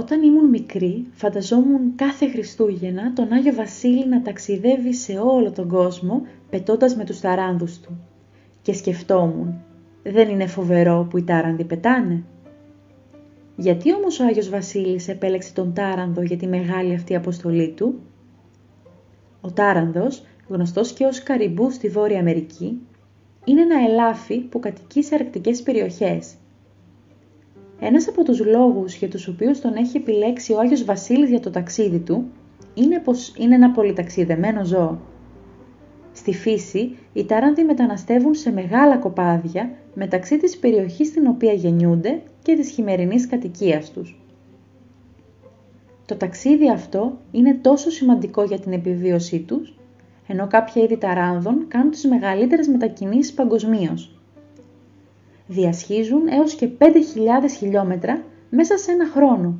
Όταν ήμουν μικρή, φανταζόμουν κάθε Χριστούγεννα τον Άγιο Βασίλη να ταξιδεύει σε όλο τον κόσμο, πετώντας με τους ταράνδους του. Και σκεφτόμουν, δεν είναι φοβερό που οι τάρανδοι πετάνε. Γιατί όμως ο Άγιος Βασίλης επέλεξε τον τάρανδο για τη μεγάλη αυτή αποστολή του; Ο τάρανδος, γνωστός και ως καριμπού στη Βόρεια Αμερική, είναι ένα ελάφι που κατοικεί σε αρκτικές περιοχές ένας από τους λόγους για τους οποίους τον έχει επιλέξει ο Άγιος Βασίλης για το ταξίδι του είναι πως είναι ένα πολυταξιδεμένο ζώο. Στη φύση, οι τάρανδοι μεταναστεύουν σε μεγάλα κοπάδια μεταξύ της περιοχής στην οποία γεννιούνται και της χειμερινής κατοικίας τους. Το ταξίδι αυτό είναι τόσο σημαντικό για την επιβίωσή τους, ενώ κάποια είδη ταράνδων κάνουν τις μεγαλύτερες μετακινήσεις παγκοσμίως διασχίζουν έως και 5.000 χιλιόμετρα μέσα σε ένα χρόνο,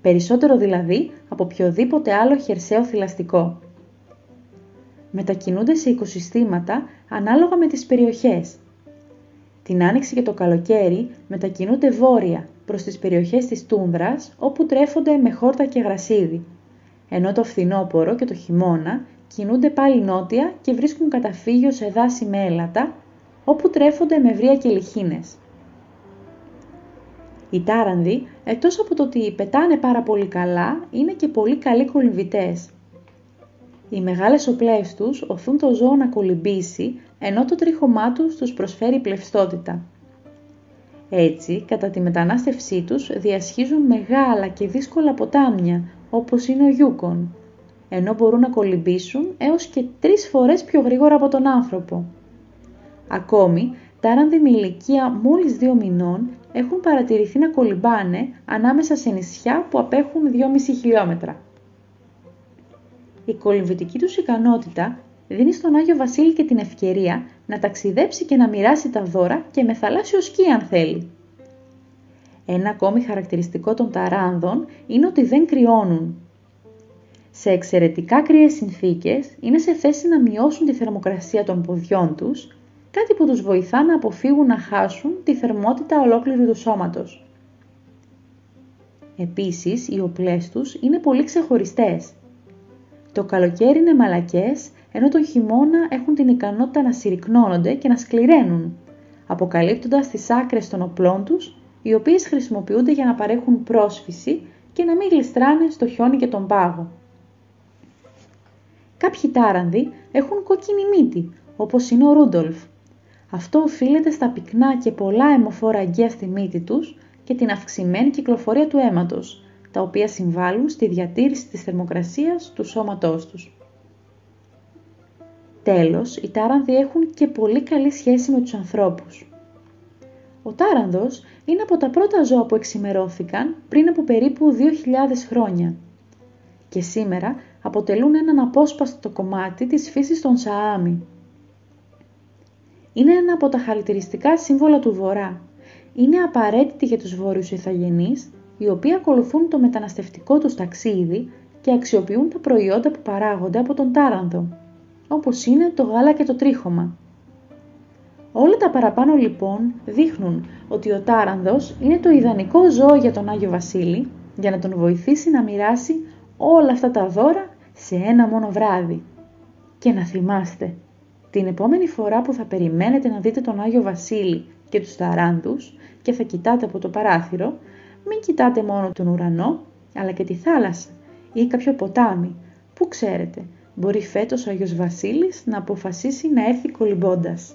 περισσότερο δηλαδή από οποιοδήποτε άλλο χερσαίο θηλαστικό. Μετακινούνται σε οικοσυστήματα ανάλογα με τις περιοχές. Την άνοιξη και το καλοκαίρι μετακινούνται βόρεια προς τις περιοχές της τούνδρας όπου τρέφονται με χόρτα και γρασίδι, ενώ το φθινόπωρο και το χειμώνα κινούνται πάλι νότια και βρίσκουν καταφύγιο σε δάση με έλατα όπου τρέφονται με βρία και λιχίνες. Οι τάρανδοι, εκτός από το ότι πετάνε πάρα πολύ καλά, είναι και πολύ καλοί κολυμβητές. Οι μεγάλες οπλές τους οθούν το ζώο να κολυμπήσει, ενώ το τρίχωμά τους τους προσφέρει πλευστότητα. Έτσι, κατά τη μετανάστευσή τους διασχίζουν μεγάλα και δύσκολα ποτάμια, όπως είναι ο Γιούκον, ενώ μπορούν να κολυμπήσουν έως και τρεις φορές πιο γρήγορα από τον άνθρωπο. Ακόμη, τάρανδοι με ηλικία μόλις δύο μηνών έχουν παρατηρηθεί να κολυμπάνε ανάμεσα σε νησιά που απέχουν 2,5 χιλιόμετρα. Η κολυμβητική τους ικανότητα δίνει στον Άγιο Βασίλη και την ευκαιρία να ταξιδέψει και να μοιράσει τα δώρα και με θαλάσσιο σκι αν θέλει. Ένα ακόμη χαρακτηριστικό των ταράνδων είναι ότι δεν κρυώνουν. Σε εξαιρετικά κρύες συνθήκες είναι σε θέση να μειώσουν τη θερμοκρασία των ποδιών τους κάτι που τους βοηθά να αποφύγουν να χάσουν τη θερμότητα ολόκληρου του σώματος. Επίσης, οι οπλές τους είναι πολύ ξεχωριστές. Το καλοκαίρι είναι μαλακές, ενώ τον χειμώνα έχουν την ικανότητα να συρρυκνώνονται και να σκληραίνουν, αποκαλύπτοντας τις άκρες των οπλών τους, οι οποίες χρησιμοποιούνται για να παρέχουν πρόσφυση και να μην γλιστράνε στο χιόνι και τον πάγο. Κάποιοι τάρανδοι έχουν κόκκινη μύτη, όπως είναι ο Ρούντολφ, αυτό οφείλεται στα πυκνά και πολλά αιμοφόρα αγκαία στη μύτη τους και την αυξημένη κυκλοφορία του αίματος, τα οποία συμβάλλουν στη διατήρηση της θερμοκρασίας του σώματός τους. Τέλος, οι τάρανδοι έχουν και πολύ καλή σχέση με τους ανθρώπους. Ο τάρανδος είναι από τα πρώτα ζώα που εξημερώθηκαν πριν από περίπου 2.000 χρόνια και σήμερα αποτελούν έναν απόσπαστο κομμάτι της φύσης των Σαάμι είναι ένα από τα χαρακτηριστικά σύμβολα του Βορρά. Είναι απαραίτητη για τους Βόρειους Ιθαγενείς, οι οποίοι ακολουθούν το μεταναστευτικό τους ταξίδι και αξιοποιούν τα προϊόντα που παράγονται από τον τάρανδο, όπως είναι το γάλα και το τρίχωμα. Όλα τα παραπάνω λοιπόν δείχνουν ότι ο τάρανδος είναι το ιδανικό ζώο για τον Άγιο Βασίλη για να τον βοηθήσει να μοιράσει όλα αυτά τα δώρα σε ένα μόνο βράδυ. Και να θυμάστε, την επόμενη φορά που θα περιμένετε να δείτε τον Άγιο Βασίλη και τους ταράντους και θα κοιτάτε από το παράθυρο, μην κοιτάτε μόνο τον ουρανό, αλλά και τη θάλασσα ή κάποιο ποτάμι. Πού ξέρετε, μπορεί φέτος ο Άγιος Βασίλης να αποφασίσει να έρθει κολυμπώντας.